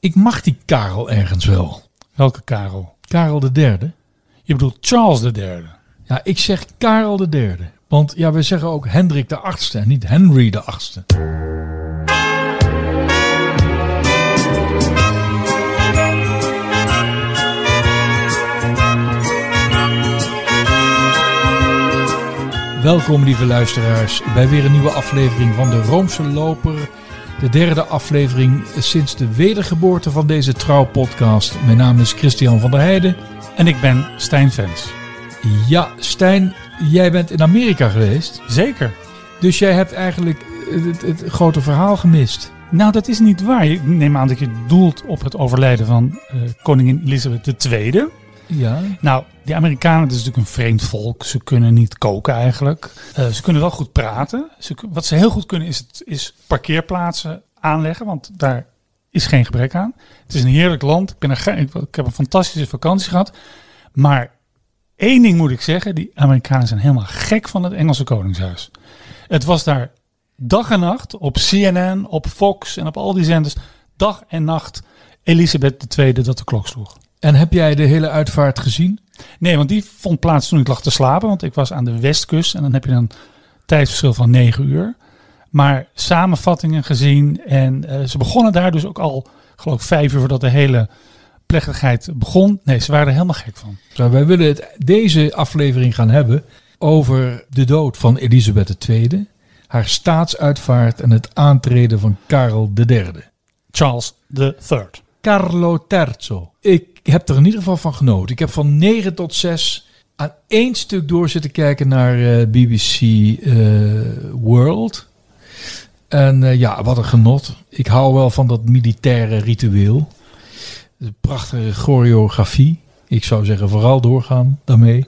Ik mag die Karel ergens wel. Welke Karel? Karel de derde. Je bedoelt Charles de derde. Ja, ik zeg Karel de derde. Want ja, we zeggen ook Hendrik de achtste en niet Henry de achtste. Welkom lieve luisteraars bij weer een nieuwe aflevering van de Roomse Loper. De derde aflevering sinds de wedergeboorte van deze trouwpodcast. Mijn naam is Christian van der Heijden. En ik ben Stijn Vens. Ja, Stijn, jij bent in Amerika geweest. Zeker. Dus jij hebt eigenlijk het, het grote verhaal gemist. Nou, dat is niet waar. Ik neem aan dat je doelt op het overlijden van eh, koningin Elizabeth II. Ja. Nou, die Amerikanen, dat is natuurlijk een vreemd volk. Ze kunnen niet koken eigenlijk. Eh, ze kunnen wel goed praten. Wat ze heel goed kunnen is, het, is parkeerplaatsen aanleggen, want daar is geen gebrek aan. Het is een heerlijk land. Ik, ben ik, ik heb een fantastische vakantie gehad. Maar één ding moet ik zeggen, die Amerikanen zijn helemaal gek van het Engelse Koningshuis. Het was daar dag en nacht op CNN, op Fox en op al die zenders. Dag en nacht Elisabeth II dat de klok sloeg. En heb jij de hele uitvaart gezien? Nee, want die vond plaats toen ik lag te slapen. Want ik was aan de westkust en dan heb je een tijdsverschil van 9 uur. Maar samenvattingen gezien. En eh, ze begonnen daar dus ook al, geloof ik, vijf uur voordat de hele plechtigheid begon. Nee, ze waren er helemaal gek van. Nou, wij willen het, deze aflevering gaan hebben over de dood van Elisabeth II, haar staatsuitvaart en het aantreden van Karel III. Charles III. Carlo III. Ik heb er in ieder geval van genoten. Ik heb van 9 tot 6 aan één stuk door zitten kijken naar eh, BBC eh, World. En eh, ja, wat een genot. Ik hou wel van dat militaire ritueel. De prachtige choreografie. Ik zou zeggen vooral doorgaan daarmee.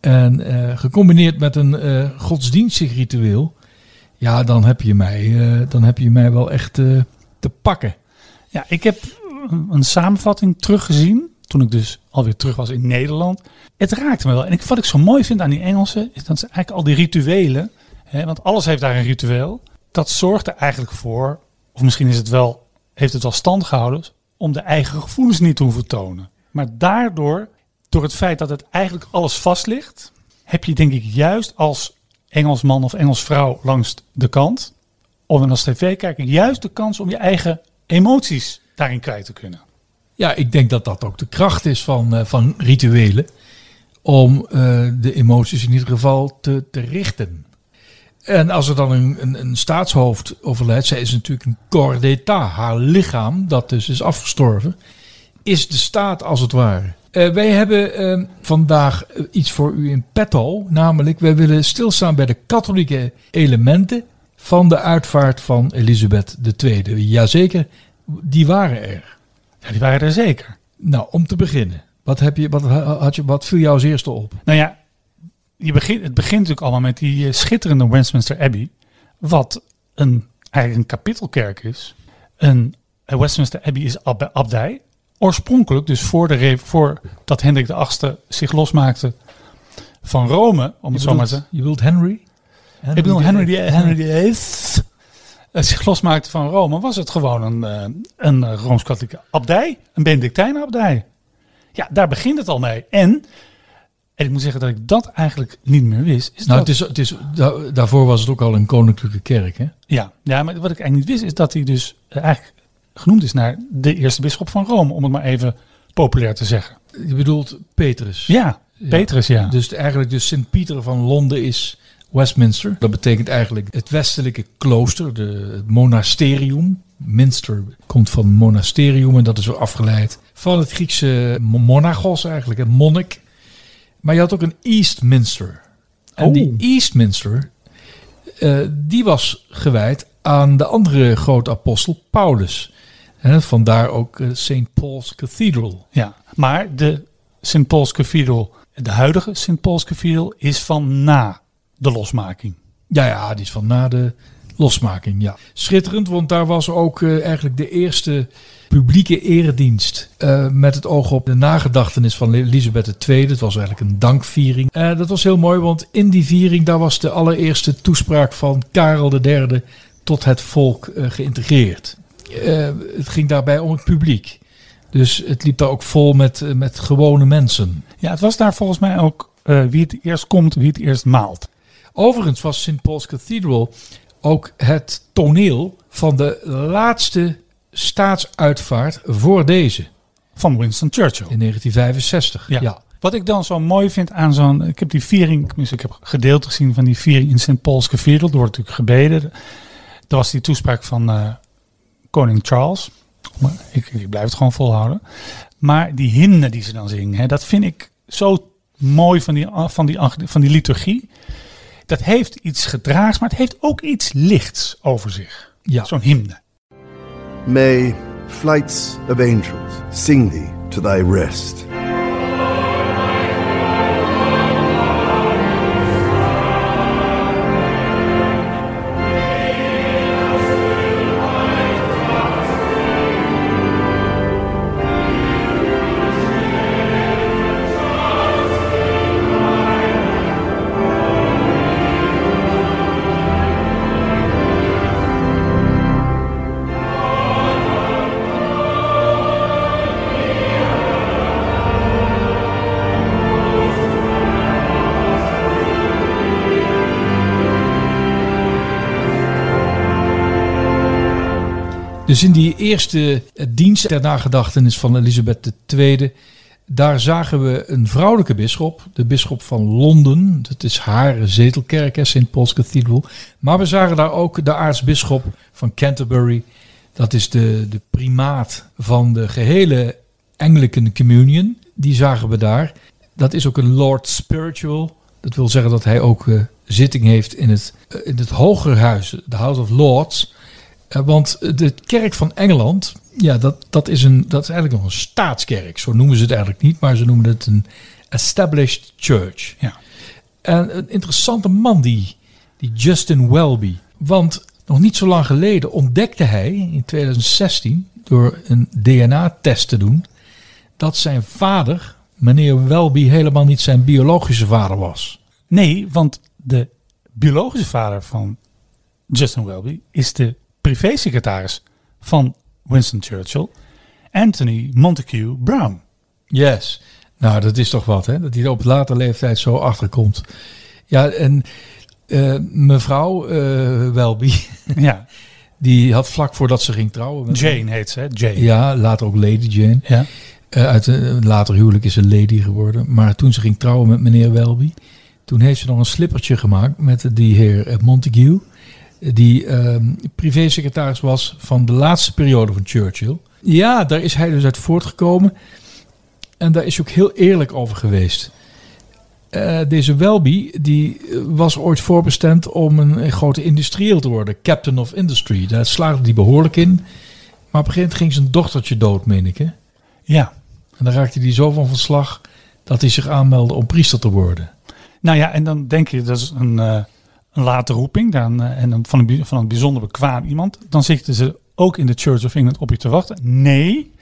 En gecombineerd met een godsdienstig ritueel. Ja, dan heb je mij, dan heb je mij wel echt te pakken. Ja, ik heb een, samenvatting teruggezien. Toen ik dus alweer terug was in Nederland. Het raakte me wel. En ik, wat ik zo mooi vind aan die Engelsen. Is dat ze eigenlijk al die rituelen. Hè, want alles heeft daar een ritueel. Dat zorgt er eigenlijk voor. Of misschien is het wel, heeft het wel stand gehouden. Om de eigen gevoelens niet te hoeven tonen. Maar daardoor, door het feit dat het eigenlijk alles vast ligt. Heb je denk ik juist als Engelsman of Engelsvrouw langs de kant. Of als tv-kijker juist de kans om je eigen emoties daarin kwijt te kunnen. Ja, ik denk dat dat ook de kracht is van, eh, van rituelen. Om eh, de emoties in ieder geval te, te richten. En als er dan een, een, een staatshoofd overlijdt, zij is natuurlijk een corps d'état. Haar lichaam, dat dus is afgestorven, is de staat als het ware. Eh, wij hebben vandaag iets voor u in petto. Namelijk, wij willen stilstaan bij de katholieke elementen van de uitvaart van Elisabeth II. Jazeker, die waren er. Ja, die waren er zeker. Nou, om te beginnen. Wat, heb je, wat, had je, wat viel jou als eerste op? Nou ja, je begint, het begint natuurlijk allemaal met die eh, schitterende Westminster Abbey. Wat een, eigenlijk een kapittelkerk is. Een, eh, Westminster Abbey is ab- abdij. Oorspronkelijk, dus voor de, voordat Hendrik VIII zich losmaakte van Rome, om het Je zo maar te je bedoelt Henry? Ik bedoel, Henry, de, Henry VIII zich losmaakte van Rome, was het gewoon een, eh, een eh, Rooms-Katholieke abdij, een Benedictijnenabdij. Ja, daar begint het al mee. En, en ik moet zeggen dat ik dat eigenlijk niet meer wist. Is Nou, dat, het is, het is, da- daarvoor was het ook al een koninklijke kerk, hè? ja, ja, maar wat ik eigenlijk niet wist is dat hij dus eh, eigenlijk genoemd is naar de eerste bisschop van Rome, om het maar even populair te zeggen. Je bedoelt Petrus. Ja, Petrus, ja. Dus eigenlijk dus Sint-Pieter van Londen is Westminster. Dat betekent eigenlijk het westelijke klooster, de, het monasterium. Minster komt van monasterium en dat is weer afgeleid van het Griekse monachos eigenlijk, een monnik. Maar je had ook een Eastminster. En Oh. die Eastminster, eh, die was gewijd aan de andere grote apostel Paulus. En vandaar ook eh, St. Paul's Cathedral. Ja, maar de St. Paul's Cathedral, de huidige St. Paul's Cathedral, is van na de losmaking. Ja, ja, die is van na de losmaking, ja. Schitterend, want daar was ook eh, eigenlijk de eerste publieke eredienst. eh, met het oog op de nagedachtenis van Elisabeth II. Dat was eigenlijk een dankviering. Eh, dat was heel mooi, want in die viering daar was de allereerste toespraak van Karel III tot het volk geïntegreerd. het ging daarbij om het publiek. Dus het liep daar ook vol met, met gewone mensen. Ja, het was daar volgens mij ook wie het eerst komt, wie het eerst maalt. Overigens was St. Paul's Cathedral ook het toneel van de laatste staatsuitvaart voor deze Van Winston Churchill. in 1965. Ja. Wat ik dan zo mooi vind aan zo'n... Ik heb die viering, tenminste ik heb gedeelte gezien van die viering in St. Paul's Cathedral. Er wordt natuurlijk gebeden. Er was die toespraak van eh, koning Charles. Maar ik, ik blijf het gewoon volhouden. Maar die hymne die ze dan zingen, hè, dat vind ik zo mooi van die, van, die, van die liturgie. Dat heeft iets gedraags, maar het heeft ook iets lichts over zich. Ja. Zo'n hymne. May flights of angels sing thee to thy rest. Dus in die eerste eh, dienst ter nagedachtenis van Elisabeth II, daar zagen we een vrouwelijke bisschop, de bisschop van Londen. Dat is haar zetelkerk, St. Paul's Cathedral. Maar we zagen daar ook de aartsbisschop van Canterbury. Dat is de, de primaat van de gehele Anglican Communion. Die zagen we daar. Dat is ook een Lord Spiritual. Dat wil zeggen dat hij ook eh, zitting heeft in het, eh, in het Hogerhuis, de House of Lords. Eh, want de kerk van Engeland, ja, dat, dat, is een, dat is eigenlijk nog een staatskerk. Zo noemen ze het eigenlijk niet, maar ze noemen het een established church. Ja. En een interessante man, die, die Justin Welby. Want nog niet zo lang geleden ontdekte hij in 2016, door een DNA-test te doen, dat zijn vader, meneer Welby, helemaal niet zijn biologische vader was. Nee, want de biologische vader van Justin Welby is de privésecretaris van Winston Churchill, Anthony Montague Brown. Yes. Nou, dat is toch wat, hè? Dat hij er op later leeftijd zo achterkomt. Ja, en eh, mevrouw eh, Welby, Ja, die had vlak voordat ze ging trouwen... met- Jane heet ze, hè? Jane. Ja, later ook Lady Jane. Ja. Eh, uit een later huwelijk is ze lady geworden. Maar toen ze ging trouwen met meneer Welby... toen heeft ze nog een slippertje gemaakt met die heer Montague... die ehm privésecretaris was van de laatste periode van Churchill. Ja, daar is hij dus uit voortgekomen. En daar is hij ook heel eerlijk over geweest. Eh, deze Welby die eh, was ooit voorbestemd om een, een grote industrieel te worden. Captain of Industry. Daar slaagde hij behoorlijk in. Maar op een gegeven moment ging zijn dochtertje dood, meen ik. Hè? ja. En dan raakte hij zo van verslag dat hij zich aanmeldde om priester te worden. Nou ja, en dan denk je dat is een, eh, een late roeping dan, eh, en van, een, van een bijzonder bekwaam iemand. Dan zitten ze ook in de Church of England op je te wachten. Nee,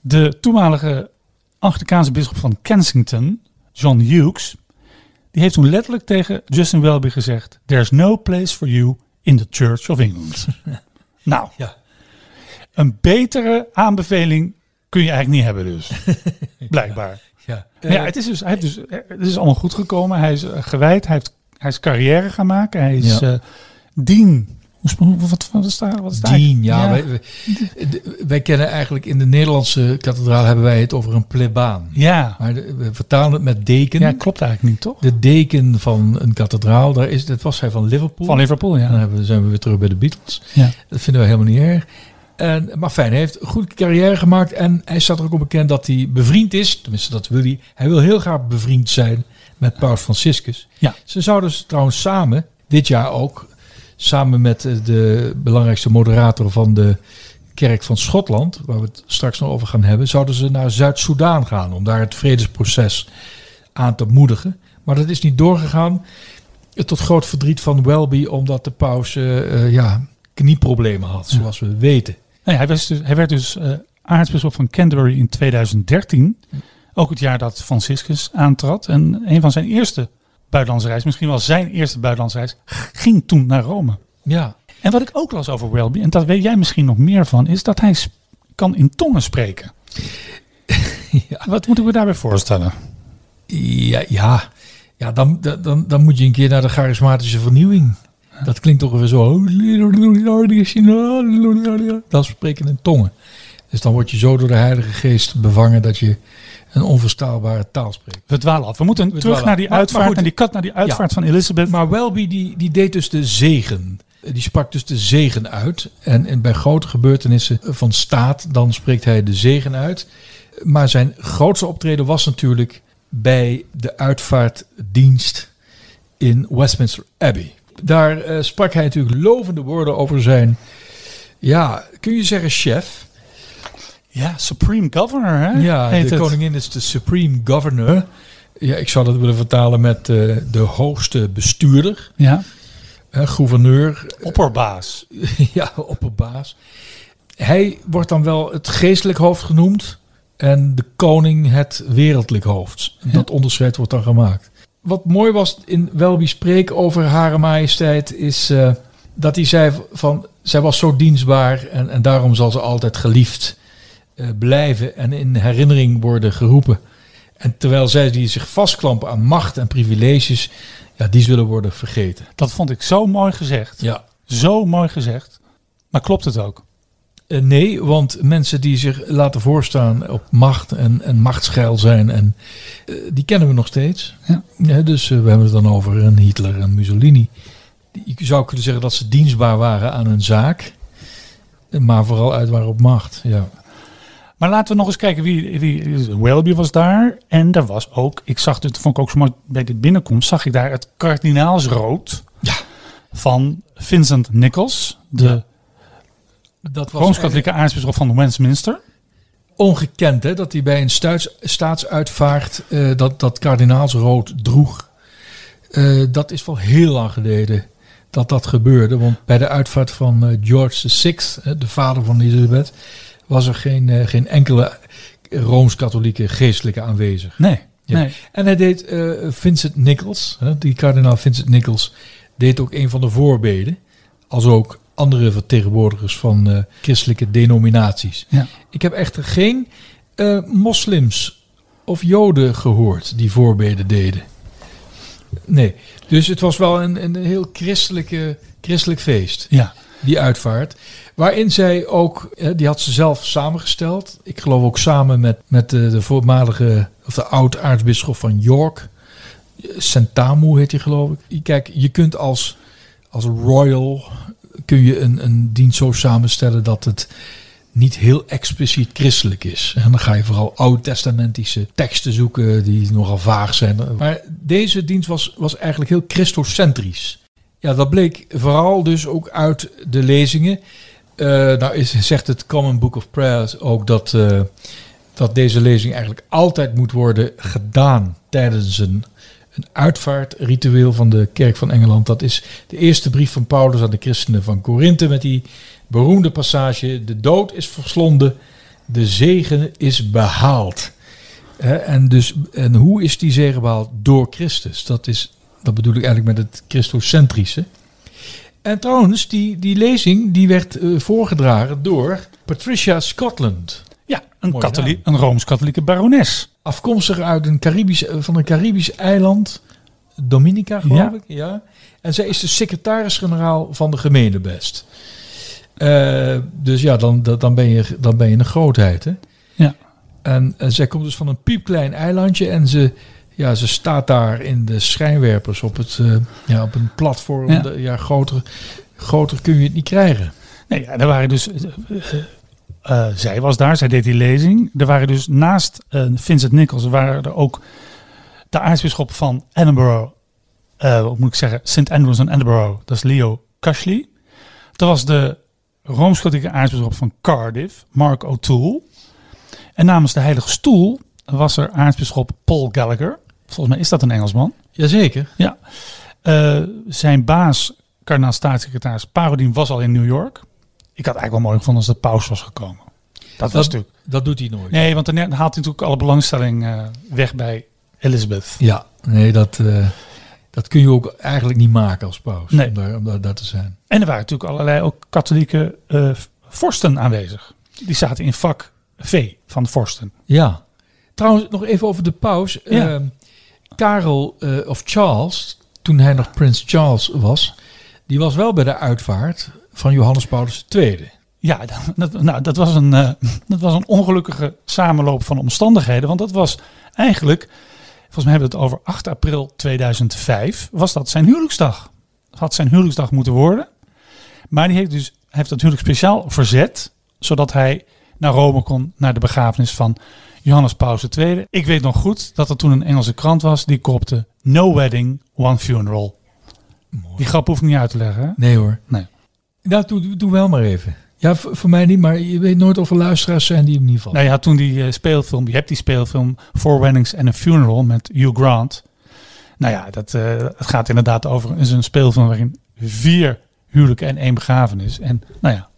de toenmalige Anglikaanse bisschop van Kensington, John Hughes, die heeft toen letterlijk tegen Justin Welby gezegd: There's no place for you in the Church of England. nou, Ja. een betere aanbeveling kun je eigenlijk niet hebben dus. Blijkbaar. Ja. Ja, het is dus, hij heeft dus, het is allemaal goed gekomen. Hij is eh, gewijd, hij, heeft, hij is carrière gaan maken. Hij is Ja. eh dien. Wat, wat, is daar? Wat is daar? Dien, ja. Wij, wij, wij kennen eigenlijk in de Nederlandse kathedraal hebben wij het over een plebaan. ja. Maar de- we vertalen het met deken. ja, klopt eigenlijk niet, toch? De deken van een kathedraal, daar is, dat was hij van Liverpool. Van Liverpool, Dan ja. hebben we, zijn we weer terug bij de Beatles. ja. Dat vinden we helemaal niet erg. En, maar fijn, hij heeft een goede carrière gemaakt. En hij staat er ook op bekend dat hij bevriend is. Tenminste, dat wil hij. Hij wil heel graag bevriend zijn met Paus Franciscus. Ja. Ze zouden dus trouwens samen, dit jaar ook, samen met eh, de belangrijkste moderator van de kerk van Schotland, waar we het straks nog over gaan hebben, zouden ze naar Zuid-Soedan gaan om daar het vredesproces aan te moedigen. Maar dat is niet doorgegaan. Tot groot verdriet van Welby, omdat de paus eh, eh, ja, knieproblemen had, zoals we weten. Nee, hij, was dus, hij werd dus eh aartsbisschop van Canterbury in 2013. Ook het jaar dat Franciscus aantrad. En een van zijn eerste buitenlandse reis, misschien wel zijn eerste buitenlandse reis, ging toen naar Rome. Ja. En wat ik ook las over Welby, en dat weet jij misschien nog meer van, is dat hij kan in tongen spreken. Ja. Wat moeten we daarbij voorstellen? Ja, ja. ja dan, dan, dan moet je een keer naar de charismatische vernieuwing. Dat klinkt toch weer zo. Dat spreken in tongen. Dus dan word je zo door de Heilige Geest bevangen dat je een onverstaanbare taal spreekt. We dwalen af. We moeten terug naar die uitvaart, naar die kat, naar die uitvaart van Elizabeth. Maar Welby die, die deed dus de zegen. Die sprak dus de zegen uit. En, en bij grote gebeurtenissen van staat, dan spreekt hij de zegen uit. Maar zijn grootste optreden was natuurlijk bij de uitvaartdienst in Westminster Abbey. Daar eh, sprak hij natuurlijk lovende woorden over zijn, ja, kun je zeggen chef? Ja, Supreme Governor, hè? Ja, heet de het. koningin is de supreme governor. Ja, ik zou dat willen vertalen met eh, de hoogste bestuurder, Ja, hè, gouverneur, opperbaas. ja, opperbaas. Hij wordt dan wel het geestelijk hoofd genoemd en de koning het wereldlijk hoofd. Dat onderscheid wordt dan gemaakt. Wat mooi was in Welby's preek over Hare Majesteit is eh, dat hij zei van zij was zo dienstbaar en, en daarom zal ze altijd geliefd eh, blijven en in herinnering worden geroepen. En terwijl zij die zich vastklampen aan macht en privileges, ja, die zullen worden vergeten. Dat vond ik zo mooi gezegd. Ja, Zo mooi gezegd. Maar klopt het ook? Eh, nee, want mensen die zich laten voorstaan op macht en, en machtsgeil zijn, en, eh, die kennen we nog steeds. Ja. dus we hebben het dan over een Hitler en Mussolini. Je zou kunnen zeggen dat ze dienstbaar waren aan een zaak, maar vooral uit waren op macht. Ja. Maar laten we nog eens kijken wie, wie Welby was daar. En er was ook, ik zag dit, vond ik ook zo mooi bij dit binnenkomst, zag ik daar het kardinaalsrood Ja. van Vincent Nichols, de Ja. Dat was Rooms-Katholieke aartsbisschop van Westminster. ongekend hè, dat hij bij een stuits, staatsuitvaart eh, dat, dat kardinaalsrood droeg. Eh, dat is wel heel lang geleden dat dat gebeurde. Want bij de uitvaart van eh, George VI, de vader van Elizabeth, was er geen, eh, geen enkele Rooms-Katholieke geestelijke aanwezig. Nee, Ja. nee. En hij deed eh, Vincent Nichols, hè, die kardinaal Vincent Nichols, deed ook een van de voorbeden. Als ook andere vertegenwoordigers van eh, christelijke denominaties. Ja. Ik heb echter geen moslims of joden gehoord die voorbeden deden. Nee, dus het was wel een, een heel christelijke, christelijk feest, Ja. Die uitvaart. Waarin zij ook, eh, die had ze zelf samengesteld. Ik geloof ook samen met, met de, voormalige, of de oud-aartsbisschop van York. Sentamu heet hij geloof ik. Kijk, je kunt als, als royal, kun je een, een dienst zo samenstellen dat het niet heel expliciet christelijk is. En dan ga je vooral oud-testamentische teksten zoeken die nogal vaag zijn. Maar deze dienst was, was eigenlijk heel christocentrisch. Ja, dat bleek vooral dus ook uit de lezingen. Eh, nou is, zegt het Common Book of Prayers ook dat, eh, dat deze lezing eigenlijk altijd moet worden gedaan tijdens een, een uitvaartritueel van de Kerk van Engeland. Dat is de eerste brief van Paulus aan de christenen van Korinthe met die beroemde passage: De dood is verslonden, de zegen is behaald. En, dus, en hoe is die zegen behaald? Door Christus. Dat, is, dat bedoel ik eigenlijk met het Christocentrische. En trouwens, die, die lezing die werd eh, voorgedragen door Patricia Scotland. Ja, een, Mooie katholiek, een Rooms-Katholieke barones. Afkomstig uit een Caribisch, eh, van een Caribisch eiland, Dominica geloof Ja. ik. Ja. En zij is de secretaris-generaal van de gemeentebest. Eh, dus ja, dan, dan- dan, ben je, dan ben je een grootheid. Hè? Ja. En, en zij komt dus van een piepklein eilandje en ze, ja, ze staat daar in de schijnwerpers op, het, eh, ja, op een platform. Ja. Groter, groter kun je het niet krijgen. Nee, ja, er waren dus. eh, eh, zij was daar, zij deed die lezing. Er waren dus naast Vincent Nichols waren er ook de aartsbisschop van Edinburgh. wat moet ik zeggen? St. Andrews en Edinburgh. Dat is Leo Cashley. Dat was de Rooms-Katholieke aartsbisschop van Cardiff, Mark O'Toole. En namens de Heilige Stoel was er aartsbisschop Paul Gallagher. Volgens mij is dat een Engelsman. Jazeker. Ja. Eh, zijn baas, kardinaal staatssecretaris Parodien, was al in New York. Ik had eigenlijk wel mooi gevonden als de paus was gekomen. Dat was natuurlijk... dat doet hij nooit. Nee, want dan haalt hij natuurlijk alle belangstelling eh, weg bij Elizabeth. Ja, nee, dat. eh, Dat kun je ook eigenlijk niet maken als paus, Nee. om, daar, om daar, daar te zijn. En er waren natuurlijk allerlei ook katholieke eh, vorsten aanwezig. Die zaten in vak V van de vorsten. Ja. Trouwens, nog even over de paus. Ja. Karel eh, of Charles, toen hij nog prins Charles was, die was wel bij de uitvaart van Johannes Paulus II. Ja, dat, nou, dat, was een, eh, dat was een ongelukkige samenloop van omstandigheden. Want dat was eigenlijk, volgens mij hebben we het over 8 april 2005, was dat zijn huwelijksdag. Had zijn huwelijksdag moeten worden. Maar die heeft dus, heeft dat huwelijk speciaal verzet, zodat hij naar Rome kon, naar de begrafenis van Johannes Paulus II. Ik weet nog goed dat er toen een Engelse krant was, die kopte No Wedding, One Funeral. Die grap hoef ik niet uit te leggen. Hè? Nee hoor. Nee. Nou, doe, doe wel maar even. Ja, voor, mij niet, maar je weet nooit of er luisteraars zijn die hem niet vallen. Nou ja, toen die eh, speelfilm, je hebt die speelfilm Four Weddings and a Funeral met Hugh Grant. Nou ja, dat, eh, het gaat inderdaad over is een speelfilm waarin vier huwelijken en één begrafenis. En nou ja,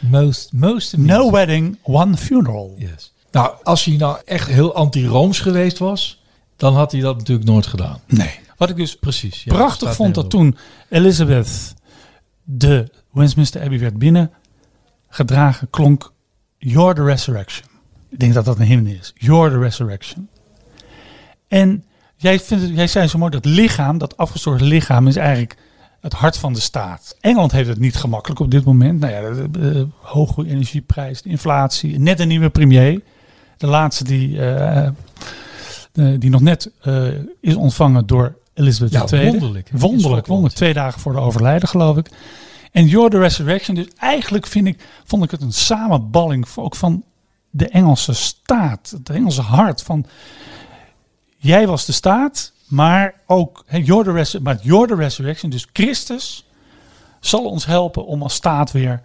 Most, most no wedding, one funeral. Yes. Nou, als hij nou echt heel anti-Rooms geweest was, dan had hij dat natuurlijk nooit gedaan. Nee. Wat ik dus Precies. ja, prachtig vond dat toen Elizabeth de Westminster Abbey werd binnen gedragen, klonk You're the Resurrection. Ik denk dat dat een hymne is. You're the Resurrection. En jij, vindt jij zei zo mooi dat lichaam, dat afgestorven lichaam, is eigenlijk het hart van de staat. Engeland heeft het niet gemakkelijk op dit moment. Nou ja, de, de- de hoge energieprijs, de inflatie, net een nieuwe premier. De laatste die, eh, die nog net eh, is ontvangen door Elizabeth Ja, II. wonderlijk, Wonderlijk, wonderlijk. Twee dagen voor de overlijden, geloof ik. En You're the Resurrection. Dus eigenlijk vind ik, vond ik het een samenballing ook van de Engelse staat. Het Engelse hart. Van, jij was de staat, maar ook hè, you're the maar the Resurrection. Dus Christus zal ons helpen om als staat weer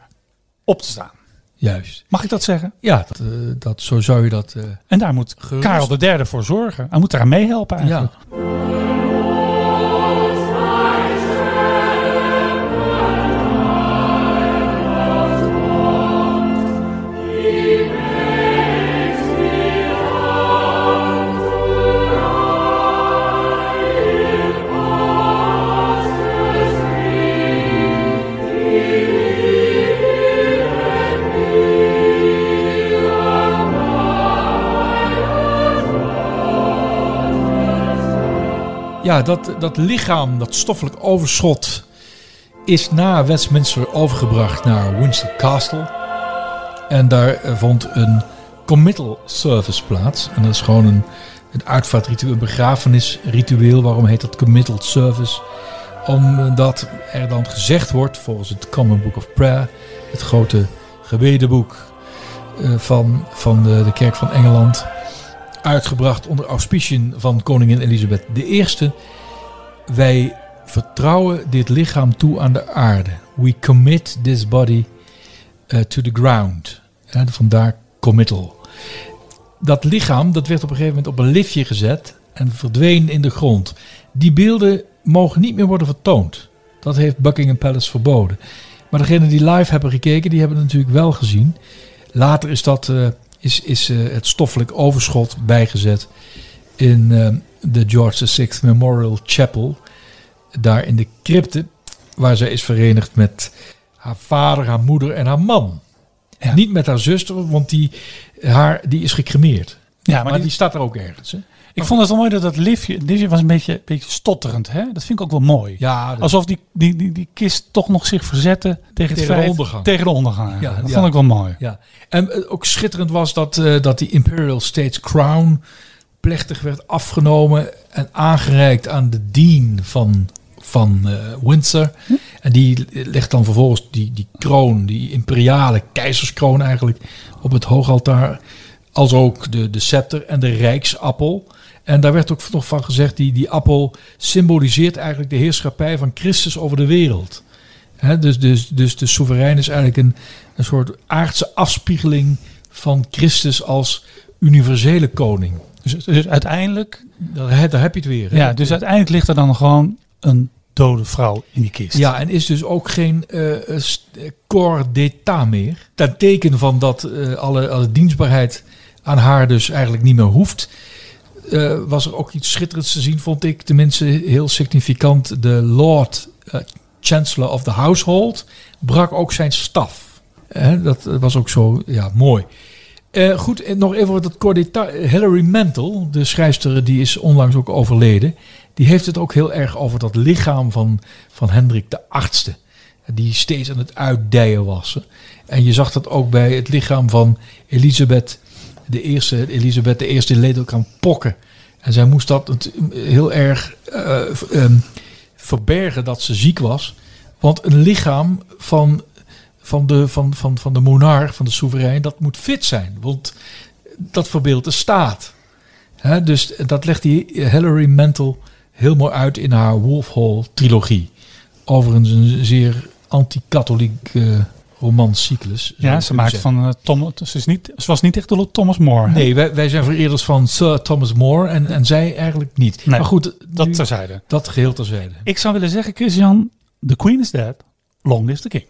op te staan. Juist. Mag ik dat zeggen? Ja, dat, eh, dat, zo zou je dat... eh, En daar moet Gerust. Karel III voor zorgen. Hij moet eraan meehelpen eigenlijk. ja. Ja, dat, dat lichaam, dat stoffelijk overschot, is na Westminster overgebracht naar Windsor Castle. En daar vond een committal service plaats. En dat is gewoon een, een uitvaartritueel, een begrafenisritueel. Waarom heet dat committal service? Omdat er dan gezegd wordt, volgens het Common Book of Prayer, het grote gebedenboek eh, van, van de, de Kerk van Engeland, uitgebracht onder auspiciën van koningin Elisabeth I. Wij vertrouwen dit lichaam toe aan de aarde. We commit this body eh, to the ground. Ja, vandaar committal. Dat lichaam dat werd op een gegeven moment op een liftje gezet en verdween in de grond. Die beelden mogen niet meer worden vertoond. Dat heeft Buckingham Palace verboden. Maar degenen die live hebben gekeken, die hebben het natuurlijk wel gezien. Later is, dat, eh, is, is eh, het stoffelijk overschot bijgezet in eh, de George VI Memorial Chapel. Daar in de crypte, waar zij is verenigd met haar vader, haar moeder en haar man. Ja. Niet met haar zuster, want die, haar, die is gecremeerd. Ja, Maar, maar, die, staat er ook ergens. Hè? Ik vond het wel mooi dat dat liftje, liftje was een beetje, beetje stotterend. Hè? Dat vind ik ook wel mooi. Ja, dat- Alsof die, die, die, die kist toch nog zich verzette tegen, het Tegen de ondergang. Tegen de ondergang. Ja, dat ja. vond ik wel mooi. Ja, en eh, ook schitterend was dat, eh, dat die Imperial States Crown plechtig werd afgenomen en aangereikt aan de dean van, van eh, Windsor. En die legt dan vervolgens die, die kroon, die imperiale keizerskroon eigenlijk, op het hoogaltaar. Als ook de, de scepter en de rijksappel. En daar werd ook nog van gezegd, die, die appel symboliseert eigenlijk de heerschappij van Christus over de wereld. Dus, dus, dus de soeverein is eigenlijk een, een soort aardse afspiegeling van Christus als universele koning. Dus, dus uiteindelijk, Daar, daar heb je het weer. ja, dus uiteindelijk ligt er dan gewoon een dode vrouw in die kist. Ja, en is dus ook geen eh, corps d'état meer. Ten teken van dat alle, alle dienstbaarheid aan haar dus eigenlijk niet meer hoeft. Eh, was er ook iets schitterends te zien, vond ik. Tenminste, heel significant. De Lord eh, Chancellor of the Household brak ook zijn staf. Dat was ook zo ja, mooi. Eh, goed, nog even wat kort detail. Hilary Mantel, de schrijfster, die is onlangs ook overleden. Die heeft het ook heel erg over dat lichaam van, van Hendrik de Achtste. Die steeds aan het uitdijen was. En je zag dat ook bij het lichaam van Elisabeth de eerste. Elisabeth de eerste leed ook aan pokken. En zij moest dat het heel erg eh, ehm, verbergen dat ze ziek was. Want een lichaam van, van, de, van, van, van de monarch, van de soeverein, dat moet fit zijn. Want dat verbeeldt de staat. Dus dat legt die Hilary Mantel heel mooi uit in haar Wolf Hall trilogie. Overigens een zeer anti-katholiek eh, romancyclus. Ja, ze maakt zeggen. van uh, Tom. Ze, is niet, ze was niet echt de Thomas More. hè? Nee, wij, wij zijn vereerders van Sir Thomas More en, en zij eigenlijk niet. Nee, maar goed, dat nu- terzijde. dat geheel terzijde. Ik zou willen zeggen, Christian, the Queen is dead. Long live the king.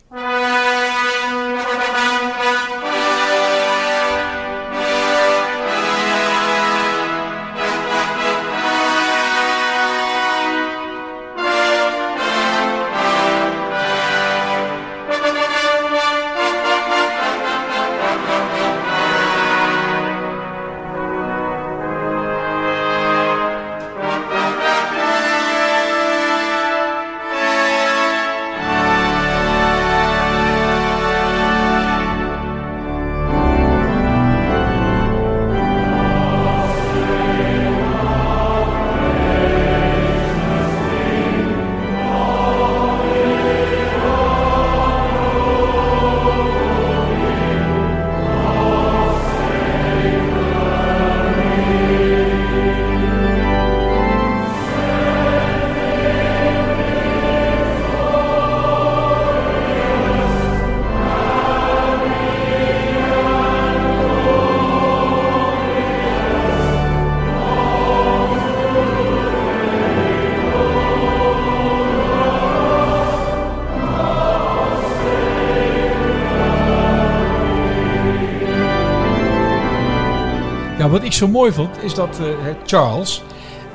Zo mooi vond is dat hè, Charles,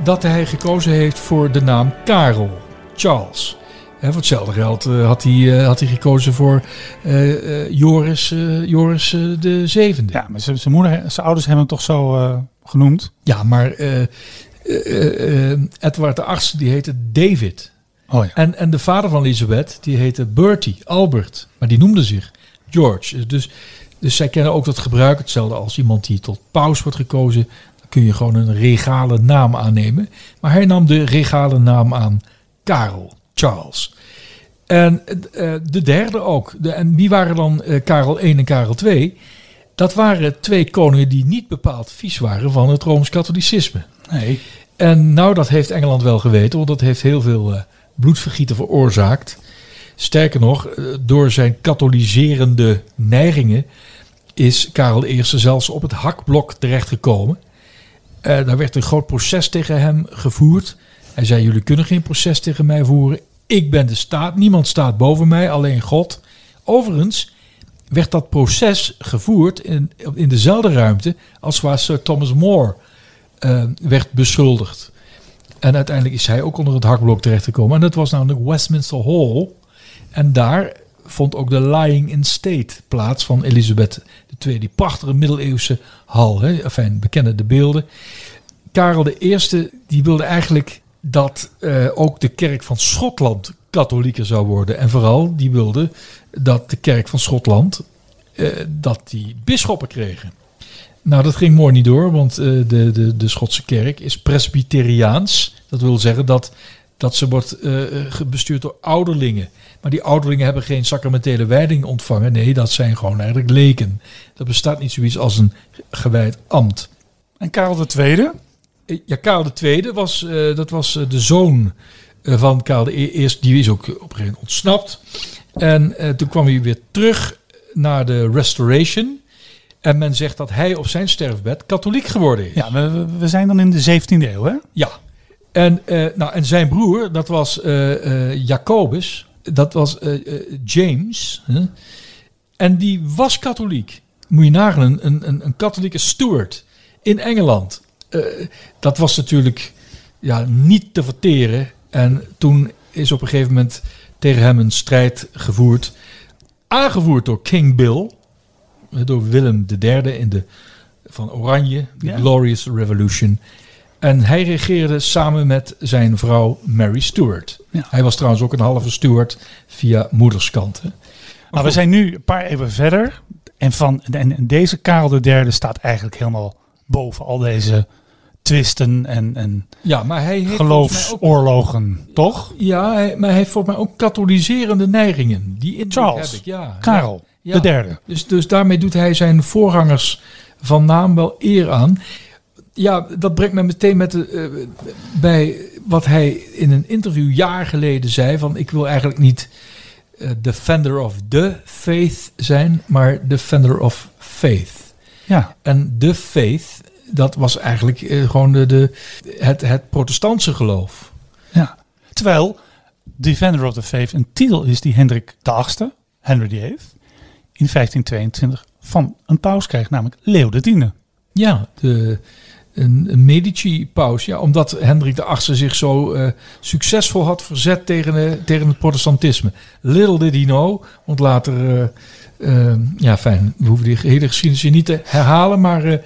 dat hij gekozen heeft voor de naam Karel. Charles. Hè, voor hetzelfde geld eh, had, hij, eh, had hij gekozen voor Joris, Joris de zevende. Ja, maar zijn zijn moeder, zijn ouders hebben hem toch zo genoemd. Ja, maar Edward de Achtste, die heette David. Oh ja. En, en de vader van Elizabeth, die heette Bertie, Albert. Maar die noemde zich George. Dus, dus zij kennen ook dat gebruik. Hetzelfde als iemand die tot paus wordt gekozen. Dan kun je gewoon een regale naam aannemen. Maar hij nam de regale naam aan Karel, Charles. En eh, de derde ook. De, en wie waren dan eh, Karel I en Karel II? Dat waren twee koningen die niet bepaald vies waren van het Rooms-Katholicisme. Nee. En nou, dat heeft Engeland wel geweten, want dat heeft heel veel eh, bloedvergieten veroorzaakt. Sterker nog, eh, door zijn katholiserende neigingen is Karel I zelfs op het hakblok terechtgekomen. Eh daar werd een groot proces tegen hem gevoerd. Hij zei, jullie kunnen geen proces tegen mij voeren. Ik ben de staat, niemand staat boven mij, alleen God. Overigens werd dat proces gevoerd in, in dezelfde ruimte als waar Sir Thomas More eh, werd beschuldigd. En uiteindelijk is hij ook onder het hakblok terechtgekomen. En dat was namelijk Westminster Hall. En daar vond ook de Lying in State plaats van Elisabeth II. Die prachtige middeleeuwse hal. Hè? Enfin, bekende de beelden. Karel I die wilde eigenlijk dat eh, ook de kerk van Schotland katholieker zou worden. En vooral die wilde dat de kerk van Schotland eh, dat die bisschoppen kregen. Nou, dat ging mooi niet door, want eh, de, de, de Schotse kerk is presbyteriaans. Dat wil zeggen dat, dat ze wordt bestuurd door ouderlingen. Maar die ouderlingen hebben geen sacramentele wijding ontvangen. Nee, dat zijn gewoon eigenlijk leken. Er bestaat niet zoiets als een gewijd ambt. En Karel II? Eh, Ja, Karel II was, eh, dat was eh, de zoon van Karel I. Die is ook op een gegeven moment ontsnapt. En toen kwam hij weer terug naar de Restoration. En men zegt dat hij op zijn sterfbed katholiek geworden is. Ja, we, zijn dan in de 17e eeuw, hè? Ja. En, nou, en zijn broer, dat was Jacobus. Dat was eh, eh, James. Hè? En die was katholiek. Moet je nagaan, een, een, een, katholieke steward in Engeland. eh, dat was natuurlijk ja, niet te verteren. En toen is op een gegeven moment tegen hem een strijd gevoerd. Aangevoerd door King Bill. Door Willem III in de, van Oranje, de Ja. Glorious Revolution. En hij regeerde samen met zijn vrouw Mary Stuart. Ja. Hij was trouwens ook een halve Stuart via moederskant. hè. Maar we zijn nu een paar eeuwen verder. En, van, en, en deze Karel III staat eigenlijk helemaal boven al deze twisten en, en Ja, maar hij heeft ook geloofsoorlogen, toch? Ja, hij- maar hij heeft volgens mij ook katholiserende neigingen. Die Charles. heb ik, ja. Karel, Ja. de derde. Dus, dus daarmee doet hij zijn voorgangers van naam wel eer aan. Ja, dat brengt me meteen met de, eh, bij wat hij in een interview jaar geleden zei: van ik wil eigenlijk niet eh, defender of the faith zijn, maar defender of faith. Ja, En de faith, dat was eigenlijk eh, gewoon de, de, het, het protestantse geloof. ja. Terwijl Defender of the Faith een titel is die Hendrik VIII, Henry VIII, in 1522 van een paus krijgt, namelijk Leo X. Ja, de, een, Medici-paus. Ja, omdat Hendrik VIII zich zo eh, succesvol had verzet tegen, eh, tegen het protestantisme. Little did he know, want later... eh, ja, fijn, we hoeven die hele geschiedenis hier niet te herhalen. Maar,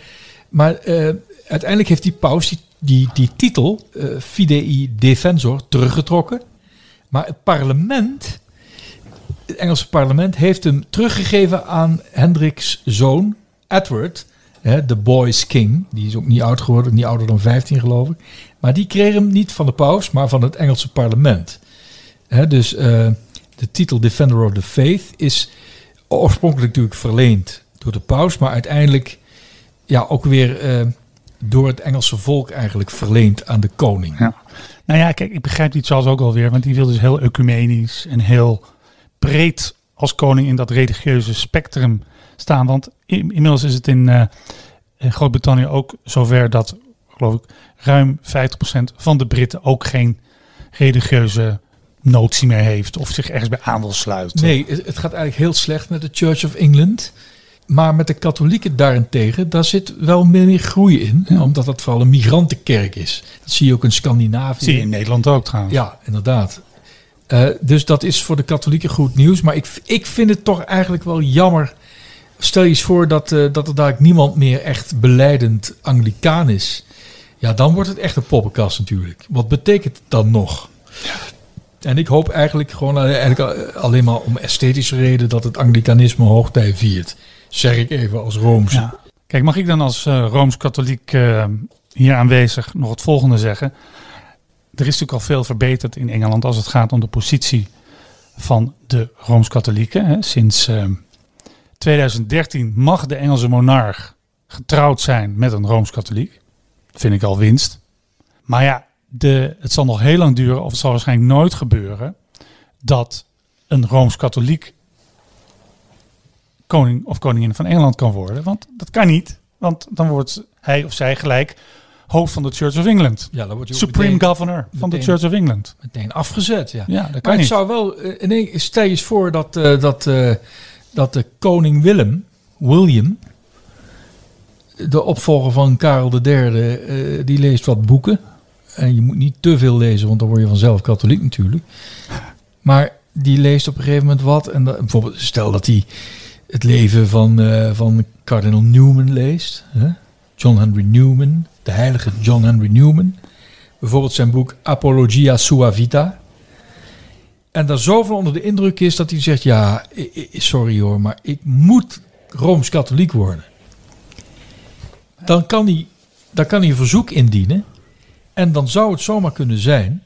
maar uiteindelijk heeft die paus die, die, die titel, Fidei Defensor, teruggetrokken. Maar het parlement, het Engelse parlement, heeft hem teruggegeven aan Hendriks zoon, Edward, hè, de Boys King. Die is ook niet oud geworden, niet ouder dan 15 geloof ik. Maar die kreeg hem niet van de paus, maar van het Engelse parlement. Hè, dus eh, de titel Defender of the Faith is oorspronkelijk natuurlijk verleend door de paus, maar uiteindelijk ja, ook weer eh, door het Engelse volk eigenlijk verleend aan de koning. Ja. Nou ja, kijk, ik begrijp die Charles ook alweer, want die wil dus heel ecumenisch en heel breed als koning in dat religieuze spectrum staan. Want in- inmiddels is het in, eh, in Groot-Brittannië ook zover dat, geloof ik, ruim 50% van de Britten ook geen religieuze notie meer heeft of zich ergens bij aan wil sluiten. Nee, het gaat eigenlijk heel slecht met de Church of England. Maar met de katholieken daarentegen, daar zit wel meer groei in. Ja. Omdat het vooral een migrantenkerk is. Dat zie je ook in Scandinavië. Zie je in Nederland ook trouwens. Ja, inderdaad. Eh, dus dat is voor de katholieken goed nieuws. Maar ik, ik vind het toch eigenlijk wel jammer. Stel je eens voor dat, eh, dat er daar niemand meer echt beleidend Anglicaan is. Ja, dan wordt het echt een poppenkast natuurlijk. Wat betekent het dan nog? En ik hoop eigenlijk gewoon eh, eigenlijk alleen maar om esthetische reden dat het Anglicanisme hoogtij viert. Zeg ik even als Roomse. Ja. Kijk, mag ik dan als eh, Rooms-Katholiek eh, hier aanwezig nog het volgende zeggen? Er is natuurlijk al veel verbeterd in Engeland als het gaat om de positie van de Rooms-Katholieken. Sinds eh, 2013 mag de Engelse monarch getrouwd zijn met een Rooms-Katholiek. Vind ik al winst. Maar ja, de, het zal nog heel lang duren, of het zal waarschijnlijk nooit gebeuren, dat een Rooms-Katholiek koning of koningin van Engeland kan worden. Want dat kan niet. Want dan wordt hij of zij gelijk hoofd van de Church of England. Ja, dan wordt je Supreme meteen, governor van de Church of England. meteen afgezet. Ja. Ja, dat kan Maar zou wel, nee, stel je eens voor dat, eh, dat, eh, dat de koning Willem, William, de opvolger van Karel III, eh, die leest wat boeken. En je moet niet te veel lezen, want dan word je vanzelf katholiek natuurlijk. Maar die leest op een gegeven moment wat. En bijvoorbeeld, stel dat hij het leven van, eh, van kardinaal Newman leest. John Henry Newman, de heilige John Henry Newman. Bijvoorbeeld zijn boek Apologia Sua Vita. En daar zoveel onder de indruk is dat hij zegt: Ja, sorry hoor, maar ik moet rooms-katholiek worden. Dan kan, hij, dan kan hij een verzoek indienen. En dan zou het zomaar kunnen zijn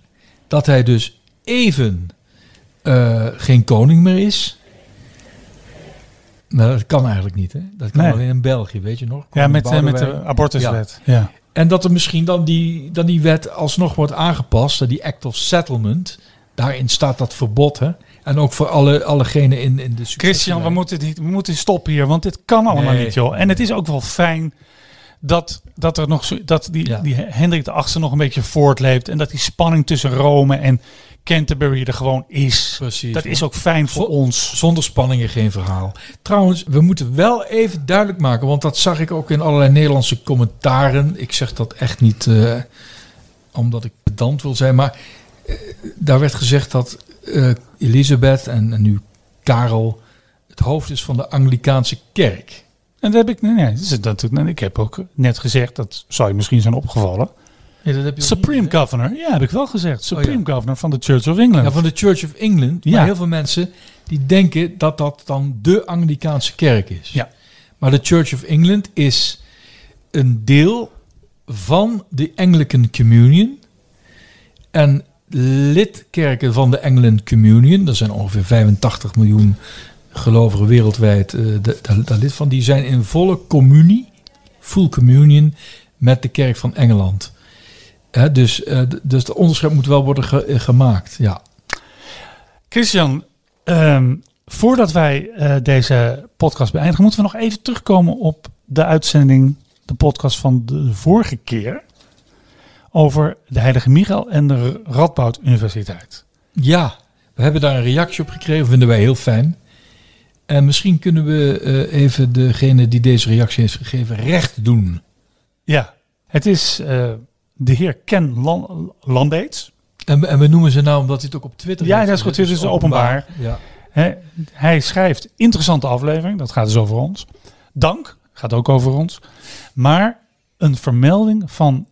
dat hij dus even eh, geen koning meer is. Maar dat kan eigenlijk niet, hè? Dat kan Nee. alleen in België, weet je nog? Ja, met, eh, met de abortuswet. Ja. En dat er misschien dan die, dan die wet alsnog wordt aangepast, die Act of Settlement. Daarin staat dat verbod, hè? En ook voor alle, allegenen in, in de Christian, we moeten, niet, we moeten stoppen hier, want dit kan allemaal Nee. niet, joh. En het is ook wel fijn dat, dat er nog zo, dat die, Ja. die Hendrik de Achtste nog een beetje voortleeft. En dat die spanning tussen Rome en Canterbury er gewoon is. Precies. Dat is ook fijn voor ons. Zonder spanningen geen verhaal. Trouwens, we moeten wel even duidelijk maken, want dat zag ik ook in allerlei Nederlandse commentaren. Ik zeg dat echt niet eh, omdat ik pedant wil zijn, maar daar werd gezegd dat eh, Elisabeth en, en nu Karel het hoofd is van de Anglikaanse kerk. En dat heb ik, nee, nee, dat is- nee, ik heb ook net gezegd, dat zou je misschien zijn opgevallen. Ja, dat heb je ook Supreme niet. Governor, ja, heb ik wel gezegd. Supreme Oh, ja. Governor van de Church of England. Ja, van de Church of England. Maar Ja. heel veel mensen die denken dat dat dan de Anglikaanse kerk is. Ja. Maar de Church of England is een deel van de Anglican Communion. En lidkerken van de Anglican Communion, dat zijn ongeveer 85 miljoen gelovigen wereldwijd eh, de- lid van, die zijn in volle communie, full communion, met de kerk van Engeland. Dus, d- dus de onderscheid moet wel worden eh, gemaakt. Ja. Christian, ehm, voordat wij deze podcast beëindigen, moeten we nog even terugkomen op de uitzending, de podcast van de vorige keer. Over de Heilige Michael en de Radboud Universiteit. Ja, we hebben daar een reactie op gekregen, vinden wij heel fijn. En misschien kunnen we eh, even degene die deze reactie heeft gegeven recht doen. Ja, het is eh, de heer Ken Lan. En, we- en we noemen ze nou omdat hij het ook op Twitter Ja, dat is goed, dit is openbaar. Ja. Hij schrijft interessante aflevering, dat gaat dus over ons. Dank, gaat ook over ons. Maar een vermelding van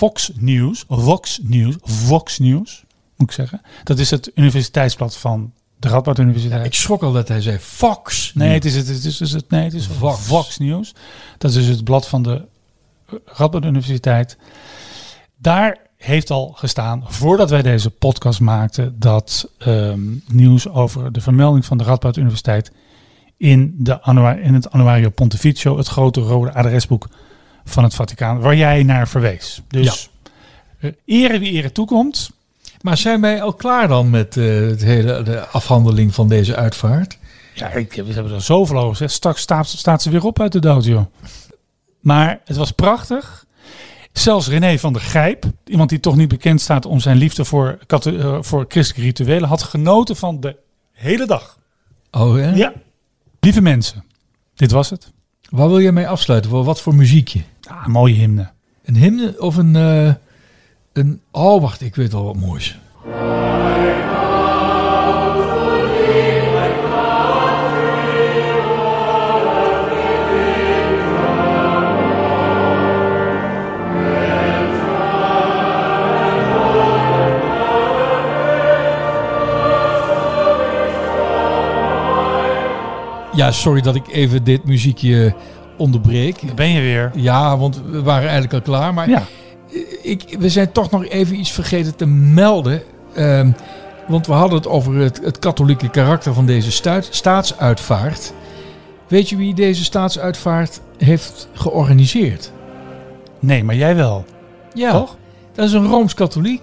Fox News, Vox News, Vox News, moet ik zeggen. Dat is het universiteitsblad van de Radboud Universiteit. Ik schrok al dat hij zei Fox. nee, het is het, het is, het is het, nee, het is Vox. Vox. News. Dat is dus het blad van de Radboud Universiteit. Daar heeft al gestaan, voordat wij deze podcast maakten, dat ehm, nieuws over de vermelding van de Radboud Universiteit in, de in het Annuario Pontificio, het grote rode adresboek van het Vaticaan, waar jij naar verwees. Dus eh, ere wie ere toekomt. Maar zijn wij al klaar dan met eh, het hele, de afhandeling van deze uitvaart? Ja, ik, we hebben er zoveel over gezegd. Straks staat, staat ze weer op uit de dood, joh. Maar het was prachtig. Zelfs René van der Grijp, iemand die toch niet bekend staat om zijn liefde voor, eh, voor christelijke rituelen, had genoten van de hele dag. Oh ja? Ja. Lieve mensen, dit was het. Waar wil jij mee afsluiten? Voor wat voor muziekje? Ah, een mooie hymne. Een hymne of een, eh, een... Oh, wacht, ik weet al wat moois. Ja, sorry dat ik even dit muziekje onderbreek. Daar ben je weer. Ja, want we waren eigenlijk al klaar. Maar Ja. ik, we zijn toch nog even iets vergeten te melden. Ehm, want we hadden het over het, het katholieke karakter van deze stuit- staatsuitvaart. Weet je wie deze staatsuitvaart heeft georganiseerd? Nee, maar jij wel. Ja, Toch? dat is een Rooms-Katholiek.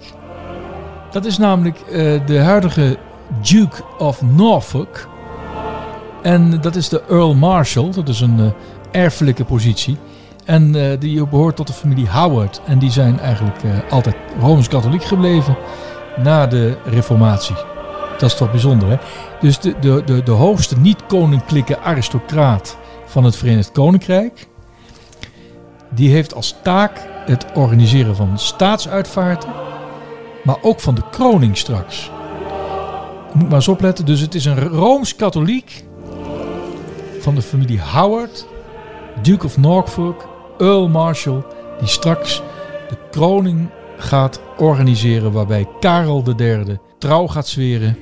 Dat is namelijk eh, de huidige Duke of Norfolk. En dat is de Earl Marshal. Dat is een eh, erfelijke positie. En eh, die behoort tot de familie Howard. En die zijn eigenlijk eh, altijd Rooms-Katholiek gebleven na de Reformatie. Dat is toch bijzonder, hè? Dus de, de, de, de hoogste niet-koninklijke aristocraat van het Verenigd Koninkrijk... die heeft als taak het organiseren van staatsuitvaarten... maar ook van de kroning straks. Moet maar eens opletten. Dus het is een Rooms-Katholiek van de familie Howard... Duke of Norfolk, Earl Marshal... die straks de kroning gaat organiseren... waarbij Karel III trouw gaat zweren...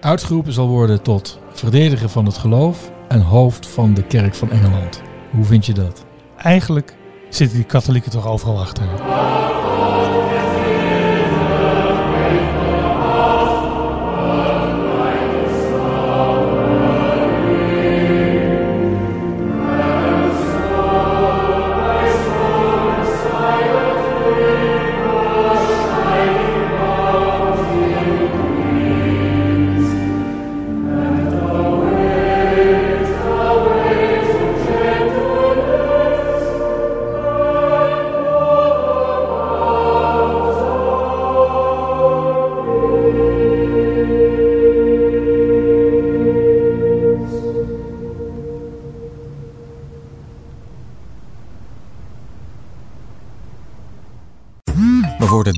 uitgeroepen zal worden tot verdediger van het geloof... en hoofd van de kerk van Engeland. Hoe vind je dat? Eigenlijk zitten die katholieken toch overal achter.